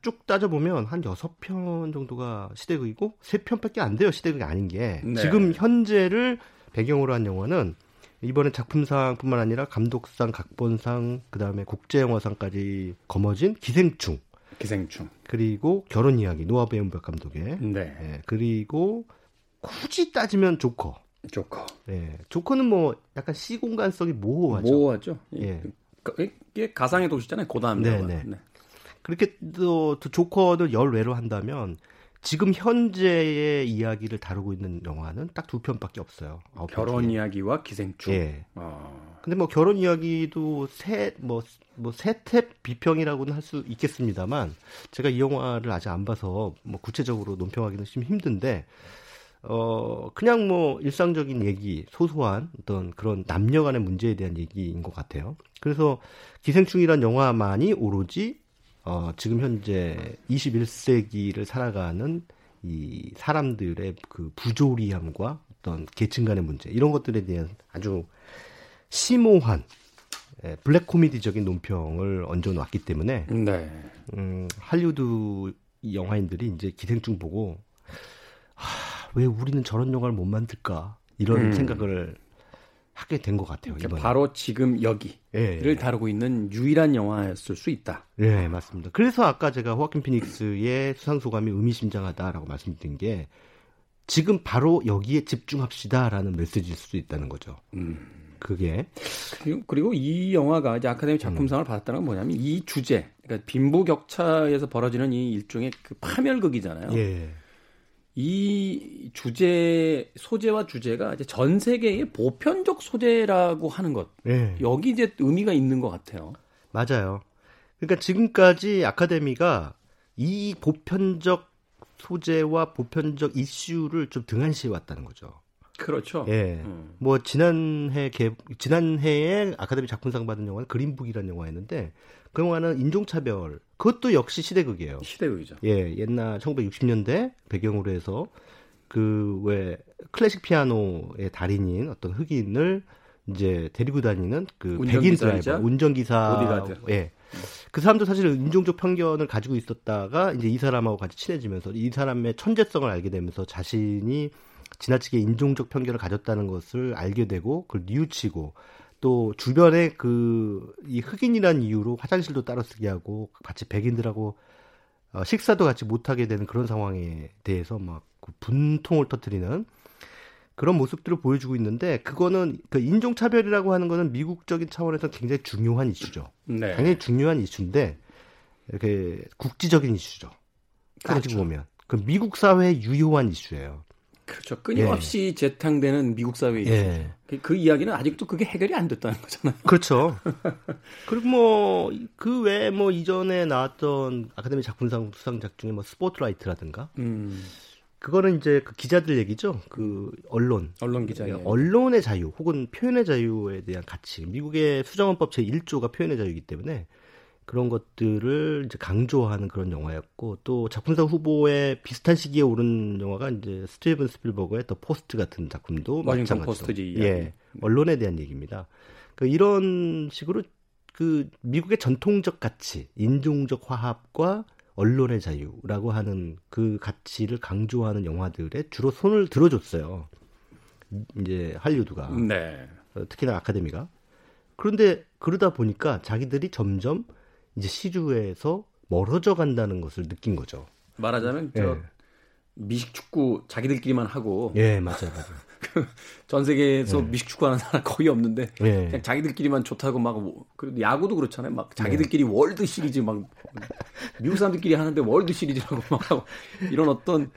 쭉 따져보면 한 여섯 편 정도가 시대극이고 세 편밖에 안 돼요. 시대극이 아닌 게 네. 지금 현재를 배경으로 한 영화는 이번에 작품상뿐만 아니라 감독상, 각본상, 그 다음에 국제영화상까지 거머쥔 기생충 기생충. 그리고 결혼 이야기 노아 베인berg 감독의 네. 예, 그리고 굳이 따지면 조커. 조커. 예, 조커는 뭐 약간 시공간성이 모호하죠. 모호하죠. 예. 그- 이게 가상의 도시잖아요. 고다음 네, 영화. 네. 그렇게 또, 또 조커를 열외로 한다면 지금 현재의 이야기를 다루고 있는 영화는 딱 두 편밖에 없어요. 결혼 중에. 이야기와 기생충. 예. 어. 근데 뭐 결혼 이야기도 세뭐뭐 세탭 비평이라고는 할 수 있겠습니다만 제가 이 영화를 아직 안 봐서 뭐 구체적으로 논평하기는 좀 힘든데 어 그냥 뭐 일상적인 얘기 소소한 어떤 그런 남녀 간의 문제에 대한 얘기인 것 같아요. 그래서 기생충이란 영화만이 오로지 어 지금 현재 21세기를 살아가는 이 사람들의 그 부조리함과 어떤 계층 간의 문제 이런 것들에 대한 아주 심오한 예, 블랙 코미디적인 논평을 얹어놨기 때문에 네. 음, 할리우드 영화인들이 이제 기생충 보고 하, 왜 우리는 저런 영화를 못 만들까 이런 음. 생각을 하게 된 것 같아요. 그러니까. 바로 지금 여기를 예, 예. 다루고 있는 유일한 영화였을 수 있다. 예, 맞습니다. 그래서 아까 제가 호아킨 피닉스의 수상 소감이 의미심장하다라고 말씀드린 게 지금 바로 여기에 집중합시다라는 메시지일 수도 있다는 거죠. 음. 그게 그리고, 그리고 이 영화가 이제 아카데미 작품상을 받았다는 건 뭐냐면 이 주제, 그러니까 빈부 격차에서 벌어지는 이 일종의 그 파멸극이잖아요. 예, 이 주제 소재와 주제가 이제 전 세계의 보편적 소재라고 하는 것 예, 여기 이제 의미가 있는 것 같아요. 맞아요. 그러니까 지금까지 아카데미가 이 보편적 소재와 보편적 이슈를 좀 등한시해 왔다는 거죠. 그렇죠. 예. 음. 뭐 지난해 개, 지난해에 아카데미 작품상 받은 영화는 그린북이라는 영화였는데 그 영화는 인종차별 그것도 역시 시대극이에요. 시대의죠. 예, 옛날 1960년대 배경으로 해서 그 왜 클래식 피아노의 달인인 어떤 흑인을 이제 데리고 다니는 그 백인 드라이버, 운전기사, 보디가드. 예. 그 사람도 사실은 인종적 편견을 가지고 있었다가 이제 이 사람하고 같이 친해지면서 이 사람의 천재성을 알게 되면서 자신이 지나치게 인종적 편견을 가졌다는 것을 알게 되고 그걸 뉘우치고 또 주변에 그 이 흑인이라는 이유로 화장실도 따로 쓰게 하고 같이 백인들하고 어, 식사도 같이 못하게 되는 그런 상황에 대해서 막 그 분통을 터뜨리는 그런 모습들을 보여주고 있는데 그거는 그 인종 차별이라고 하는 거는 미국적인 차원에서 굉장히 중요한 이슈죠. 네. 당연히 중요한 이슈인데 이렇게 국지적인 이슈죠. 따지고 그렇죠. 보면 그 미국 사회에 유효한 이슈예요. 그렇죠. 끊임없이 재탕되는 미국 사회이죠. 예. 그, 그 이야기는 아직도 그게 해결이 안 됐다는 거잖아요. 그렇죠. [laughs] 그리고 뭐 그 외에 뭐 이전에 나왔던 아카데미 작품상 수상작 중에 뭐 스포트라이트라든가 음, 그거는 이제 그 기자들 얘기죠. 그 언론 언론 기자의 네, 언론의 자유 혹은 표현의 자유에 대한 가치. 미국의 수정헌법 제 1조가 표현의 자유이기 때문에 그런 것들을 이제 강조하는 그런 영화였고 또 작품상 후보에 비슷한 시기에 오른 영화가 이제 스티븐 스필버그의 The Post 같은 작품도 마찬가지로 포스트지 예, 이야기. 언론에 대한 얘기입니다. 그 이런 식으로 그 미국의 전통적 가치, 인종적 화합과 언론의 자유라고 하는 그 가치를 강조하는 영화들에 주로 손을 들어줬어요. 이제 할리우드가 네. 어, 특히나 아카데미가 그런데 그러다 보니까 자기들이 점점 이제 시주에서 멀어져 간다는 것을 느낀 거죠. 말하자면 저 예, 미식 축구 자기들끼리만 하고 예 맞아요, 맞아요. [laughs] 전 세계에서 미식 축구 하는 나라 거의 없는데 예, 그냥 자기들끼리만 좋다고 막 뭐- 그리고 야구도 그렇잖아요. 막 자기들끼리 월드 시리즈 막 미국 사람들끼리 하는데 월드 시리즈라고 막 하고 이런 어떤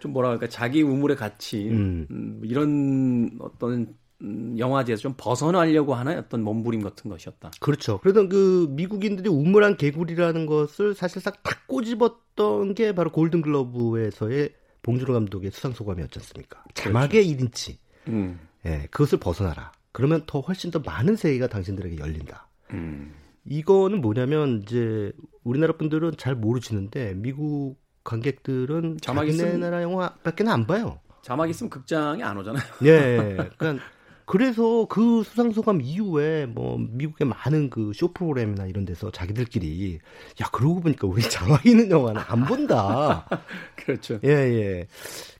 좀 뭐라 할까 자기 우물에 갇힌 음. 음, 이런 어떤 음, 영화제에서 좀 벗어나려고 하는 어떤 몸부림 같은 것이었다. 그렇죠. 그러던 그 미국인들이 우물한 개구리라는 것을 사실상 딱 꼬집었던 게 바로 골든글러브에서의 봉준호 감독의 수상 소감이었지 않습니까? 자막의 1인치. 음. 예, 그것을 벗어나라. 그러면 더 훨씬 더 많은 세계가 당신들에게 열린다. 음. 이거는 뭐냐면 이제 우리나라 분들은 잘 모르시는데 미국 관객들은 자막 자기네 있으면- 나라 영화밖에 안 봐요. 자막 있으면 극장에 안 오잖아요. 예. 그러니까 그래서 그 수상 소감 이후에 뭐 미국의 많은 그 쇼 프로그램이나 이런 데서 자기들끼리 야 그러고 보니까 우리 [laughs] 자막 있는 영화는 안 본다. [laughs] 그렇죠. 예, 예.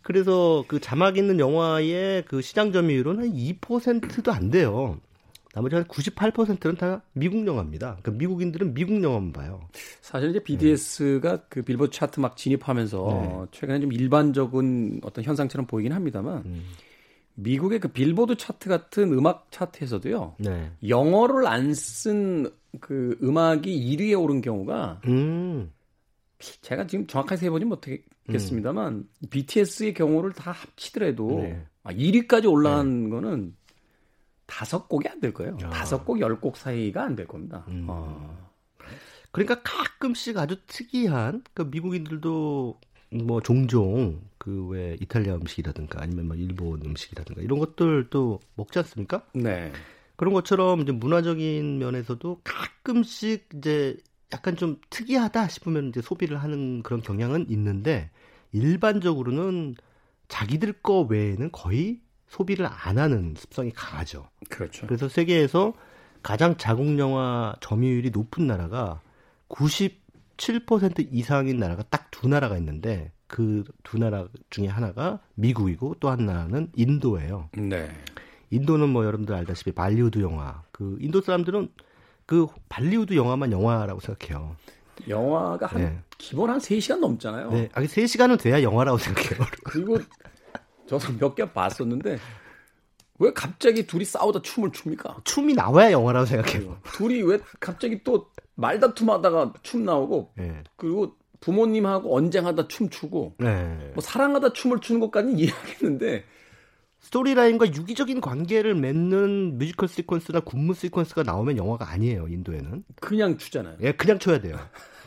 그래서 그 자막 있는 영화의 그 시장 점유율은 한 2%도 안 돼요. 나머지 한 98%는 다 미국 영화입니다. 그러니까 미국인들은 미국 영화만 봐요. 사실 이제 BTS가 그 빌보드 차트 막 진입하면서 네. 최근에 좀 일반적인 어떤 현상처럼 보이긴 합니다만 음. 미국의 그 빌보드 차트 같은 음악 차트에서도요 네. 영어를 안 쓴 그 음악이 1위에 오른 경우가 음. 제가 지금 정확하게 세보진 못하겠습니다만 BTS의 경우를 다 합치더라도 네. 아, 1위까지 올라간 거는 다섯 곡이 안 될 거예요. 야. 다섯 곡, 열 곡 사이가 안 될 겁니다. 음. 어. 그러니까 가끔씩 아주 특이한 그 미국인들도 뭐 종종 그왜 이탈리아 음식이라든가 아니면 뭐 일본 음식이라든가 이런 것들도 먹지 않습니까? 네. 그런 것처럼 이제 문화적인 면에서도 가끔씩 이제 약간 좀 특이하다 싶으면 이제 소비를 하는 그런 경향은 있는데 일반적으로는 자기들 거 외에는 거의 소비를 안 하는 습성이 강하죠. 그렇죠. 그래서 세계에서 가장 자국 영화 점유율이 높은 나라가 97% 이상인 나라가 딱 두 나라가 있는데 그 두 나라 중에 하나가 미국이고 또 하나는 인도예요. 네. 인도는 뭐 여러분들 알다시피 발리우드 영화. 그 인도 사람들은 그 발리우드 영화만 영화라고 생각해요. 영화가 한 네. 기본 한 3시간 넘잖아요. 네. 아, 3시간은 돼야 영화라고 생각해요. [laughs] 그리고 저도 몇 개 봤었는데 왜 갑자기 둘이 싸우다 춤을 춥니까? 춤이 나와야 영화라고 생각해요. 둘이 왜 갑자기 또 말다툼하다가 춤 나오고 네. 그리고 부모님하고 언쟁하다 춤 추고 네. 뭐 사랑하다 춤을 추는 것까지는 [laughs] 이해하겠는데 스토리라인과 유기적인 관계를 맺는 뮤지컬 시퀀스나 군무 시퀀스가 나오면 영화가 아니에요. 인도에는. 그냥 추잖아요. 예, 그냥 쳐야 돼요.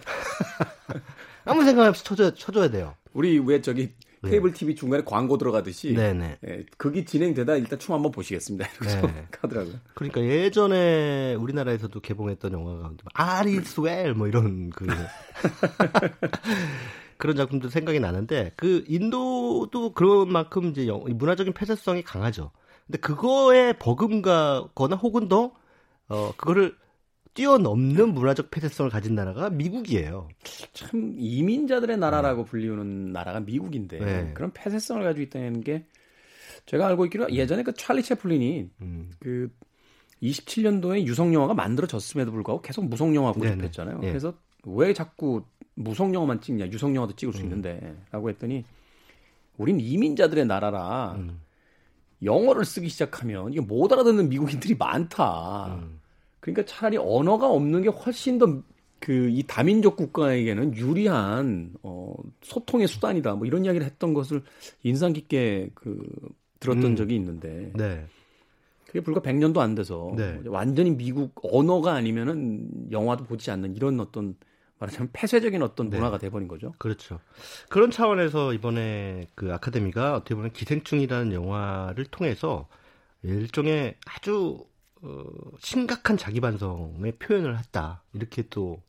[laughs] 아무 생각 없이 쳐줘, 쳐줘야 돼요. 우리 왜 저기 케이블 TV 중간에 광고 들어가듯이 네네. 예, 극이 진행되다 일단 춤 한번 보시겠습니다. 이러면서 네. 가더라고요. 그러니까 예전에 우리나라에서도 개봉했던 영화가 아리스웰 뭐 이런 그 [laughs] 그런 작품도 생각이 나는데 그 인도도 그런 만큼 이제 영- 문화적인 폐쇄성이 강하죠. 근데 그거에 버금가거나 혹은 더 어, 그거를 뛰어넘는 문화적 폐쇄성을 가진 나라가 미국이에요. 참 이민자들의 나라라고 불리우는 나라가 미국인데 네. 그런 폐쇄성을 가지고 있다는 게 제가 알고 있기로 예전에 그 찰리 채플린이 음. 그 27년도에 유성 영화가 만들어졌음에도 불구하고 계속 무성 영화. 고집했잖아요. 예. 그래서 왜 자꾸 무성 영화만 찍냐, 유성 영화도 찍을 수 음. 있는데라고 했더니 우린 이민자들의 나라라 음. 영어를 쓰기 시작하면 이게 못 알아듣는 미국인들이 많다. 음. 그러니까 차라리 언어가 없는 게 훨씬 더 그 이 다민족 국가에게는 유리한 어 소통의 수단이다. 뭐 이런 이야기를 했던 것을 인상 깊게 그 들었던 음. 적이 있는데 네. 그게 불과 100년도 안 돼서 네. 완전히 미국 언어가 아니면은 영화도 보지 않는 이런 어떤 말하자면 폐쇄적인 어떤 네. 문화가 돼버린 거죠. 그렇죠. 그런 차원에서 이번에 그 아카데미가 어떻게 보면 기생충이라는 영화를 통해서 일종의 아주 어, 심각한 자기 반성의 표현을 했다. 이렇게 또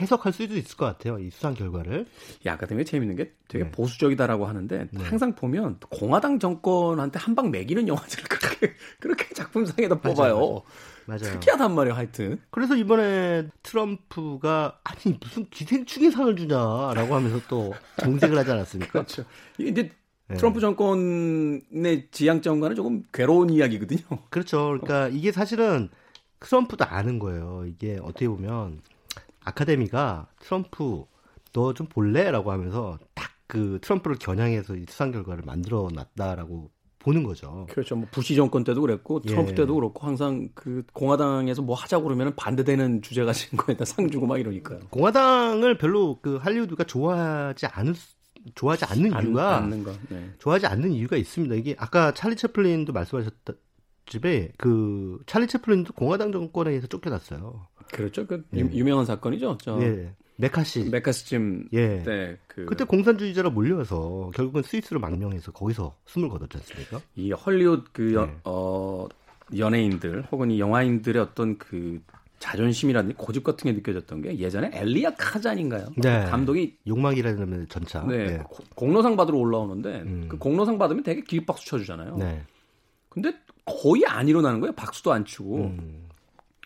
해석할 수도 있을 것 같아요. 이 수상 결과를. 이 아카데미가 재밌는 게 되게 네. 보수적이다라고 하는데 네. 항상 보면 공화당 정권한테 한 방 매기는 영화들을 그렇게 [laughs] 그렇게 작품상에다 맞아요, 뽑아요. 맞아요. 특이하단 말이에요, 하여튼. 그래서 이번에 트럼프가 아니 무슨 기생충의 상을 주냐라고 하면서 또 [laughs] 정색을 하지 않았습니까? 그렇죠. 이게 이제 네. 트럼프 정권의 지향점과는 조금 괴로운 이야기거든요. [laughs] 그렇죠. 그러니까 이게 사실은 트럼프도 아는 거예요. 이게 어떻게 보면 아카데미가 트럼프 너 좀 볼래라고 하면서 딱 그 트럼프를 겨냥해서 이 수상 결과를 만들어 놨다라고 보는 거죠. 그렇죠. 뭐 부시 정권 때도 그랬고 트럼프 예. 때도 그렇고 항상 그 공화당에서 뭐 하자고 그러면 반대되는 주제 가진 거에다 상 주고 막 이러니까요. 공화당을 별로 그 할리우드가 좋아하지 않을 수- 좋아하지 않는 안- 이유가 않는 거. 네. 좋아하지 않는 이유가 있습니다. 이게 아까 찰리 채플린도 말씀하셨다 집에 그 찰리 채플린도 공화당 정권에 의해서 쫓겨났어요. 그렇죠. 그 예. 유- 유명한 사건이죠. 저 예. 메카시. 메카시즘 예. 때 그. 그때 공산주의자로 몰려와서 결국은 스위스로 망명해서 거기서 숨을 거뒀지 않습니까? 이 헐리우드 그 여- 네. 어, 연예인들 혹은 이 영화인들의 어떤 그 자존심이라든지 고집 같은 게 느껴졌던 게 예전에 엘리아 카잔인가요? 네. 감독이 욕망이라는 전차. 네, 고- 공로상 받으러 올라오는데 음. 그 공로상 받으면 되게 기립박수 쳐주잖아요. 네. 근데 거의 안 일어나는 거예요. 박수도 안 치고. 음.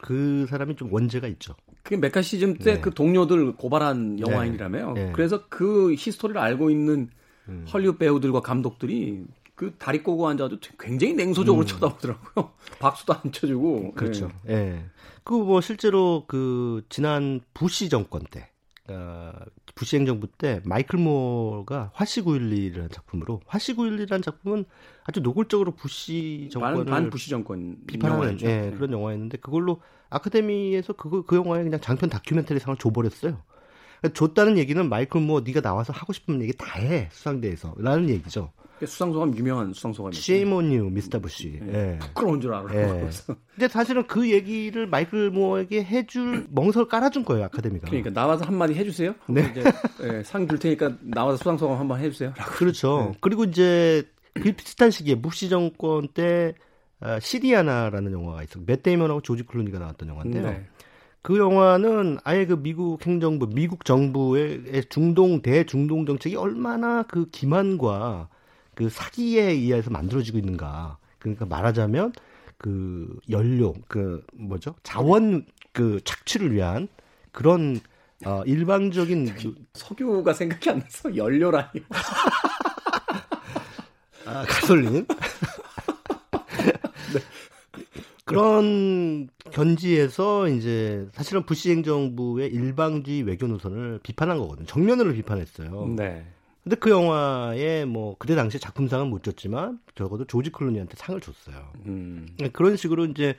그 사람이 좀 원죄가 있죠. 그게 매카시즘 때 네. 그 동료들 고발한 영화인이라며요. 네. 그래서 그 히스토리를 알고 있는 음. 헐리우드 배우들과 감독들이 그 다리 꼬고 앉아도 굉장히 냉소적으로 쳐다보더라고요. [laughs] 박수도 안 쳐주고. 음. 그렇죠. 네. 예. 그뭐 실제로 그 지난 부시 정권 때, 어, 부시 행정부 때 마이클 무어가 화씨9.11이라는 작품으로 화씨9.11이라는 작품은 아주 노골적으로 부시 반, 정권을 반 부시 정권 비판하는. 예, 네. 그런 영화였는데 그걸로 아카데미에서 그거 그 영화에 그냥 장편 다큐멘터리 상을 줘버렸어요. 그러니까 줬다는 얘기는 마이클 무어 네가 나와서 하고 싶은 얘기 다 해 수상대에서 라는 얘기죠. 수상소감 유명한 수상소감이죠. You, Mr. Bush. 네. 예. 부끄러운 줄 알아요. 예. 근데 사실은 그 얘기를 마이클 무어에게 해줄 멍석을 깔아준 거예요 아카데미가. 그러니까 나와서 한마디 해주세요. 네. 이제 예, 상줄 테니까 나와서 수상소감 한번 해주세요. 라고. 그렇죠. 네. 그리고 이제 그 비슷한 시기에 부시 정권 때 아, 시리아나라는 영화가 있어. 맷 데이먼하고 조지 클루니가 나왔던 영화인데요. 네. 그 영화는 아예 그 미국 행정부, 미국 정부의 중동 대중동 정책이 얼마나 그 기만과 그 사기에 의해서 만들어지고 있는가. 그러니까 말하자면 그 연료 그 뭐죠 자원 그 착취를 위한 그런 어, 일방적인 [laughs] 그, 석유가 생각이 안 나서 연료라니. [laughs] 아, 가솔린. [laughs] 네. 그런 견지에서 이제 사실은 부시 행정부의 일방주의 외교 노선을 비판한 거거든요. 정면으로 비판했어요. 네. 근데 그 영화에 뭐 그때 당시에 작품상은 못 줬지만 적어도 조지 클루니한테 상을 줬어요. 음. 그런 식으로 이제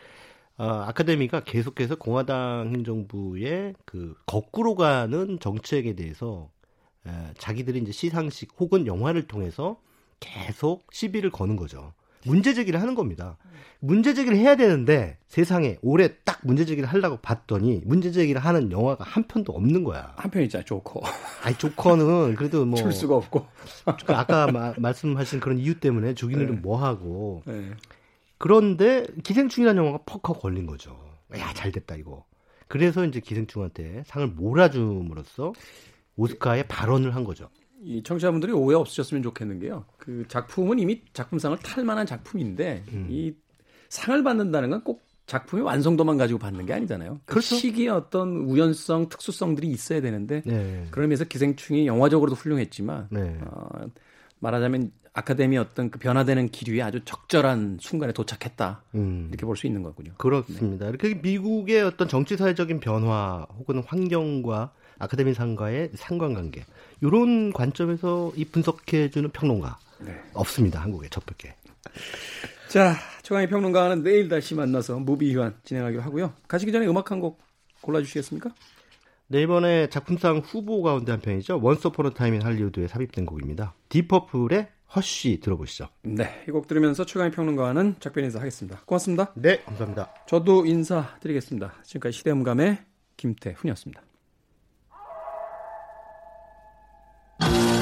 어, 아카데미가 계속해서 공화당 행정부의 그 거꾸로 가는 정책에 대해서 에, 자기들이 이제 시상식 혹은 영화를 통해서 계속 시비를 거는 거죠. 문제 제기를 하는 겁니다. 문제 제기를 해야 되는데 세상에 올해 딱 문제 제기를 하려고 봤더니 문제 제기를 하는 영화가 한 편도 없는 거야. 한 편 있잖아, 조커. 아이 조커는 그래도 뭐 줄 수가 없고. 그 아까 마, 말씀하신 그런 이유 때문에 주기는 네. 뭐 하고 네. 그런데 기생충이라는 영화가 퍽퍽 걸린 거죠. 야, 잘 됐다, 이거. 그래서 이제 기생충한테 상을 몰아줌으로써 오스카에 발언을 한 거죠. 이 청취자분들이 오해 없으셨으면 좋겠는 게요. 그 작품은 이미 작품상을 탈 만한 작품인데 음. 이 상을 받는다는 건 꼭 작품의 완성도만 가지고 받는 게 아니잖아요. 그 그렇죠. 시기에 어떤 우연성, 특수성들이 있어야 되는데 네. 그런 면에서 기생충이 영화적으로도 훌륭했지만 네. 어, 말하자면 아카데미 어떤 그 변화되는 기류에 아주 적절한 순간에 도착했다 음. 이렇게 볼 수 있는 거군요. 그렇습니다. 이렇게 미국의 어떤 정치 사회적인 변화 혹은 환경과 아카데미 상과의 상관관계 이런 관점에서 이 분석해주는 평론가 네. 없습니다. 한국에 저밖에. 자, 최강의 평론가는 내일 다시 만나서 무비 휴안 진행하기로 하고요. 가시기 전에 음악 한 곡 골라주시겠습니까? 네, 이번에 작품상 후보 가운데 한 편이죠. Once Upon a Time in Hollywood에 삽입된 곡입니다. 디퍼플의 허쉬 들어보시죠. 네, 이 곡 들으면서 최강의 평론가는 작별 인사 하겠습니다. 고맙습니다. 네, 감사합니다. 저도 인사드리겠습니다. 지금까지 시대음감의 김태훈이었습니다. you [laughs]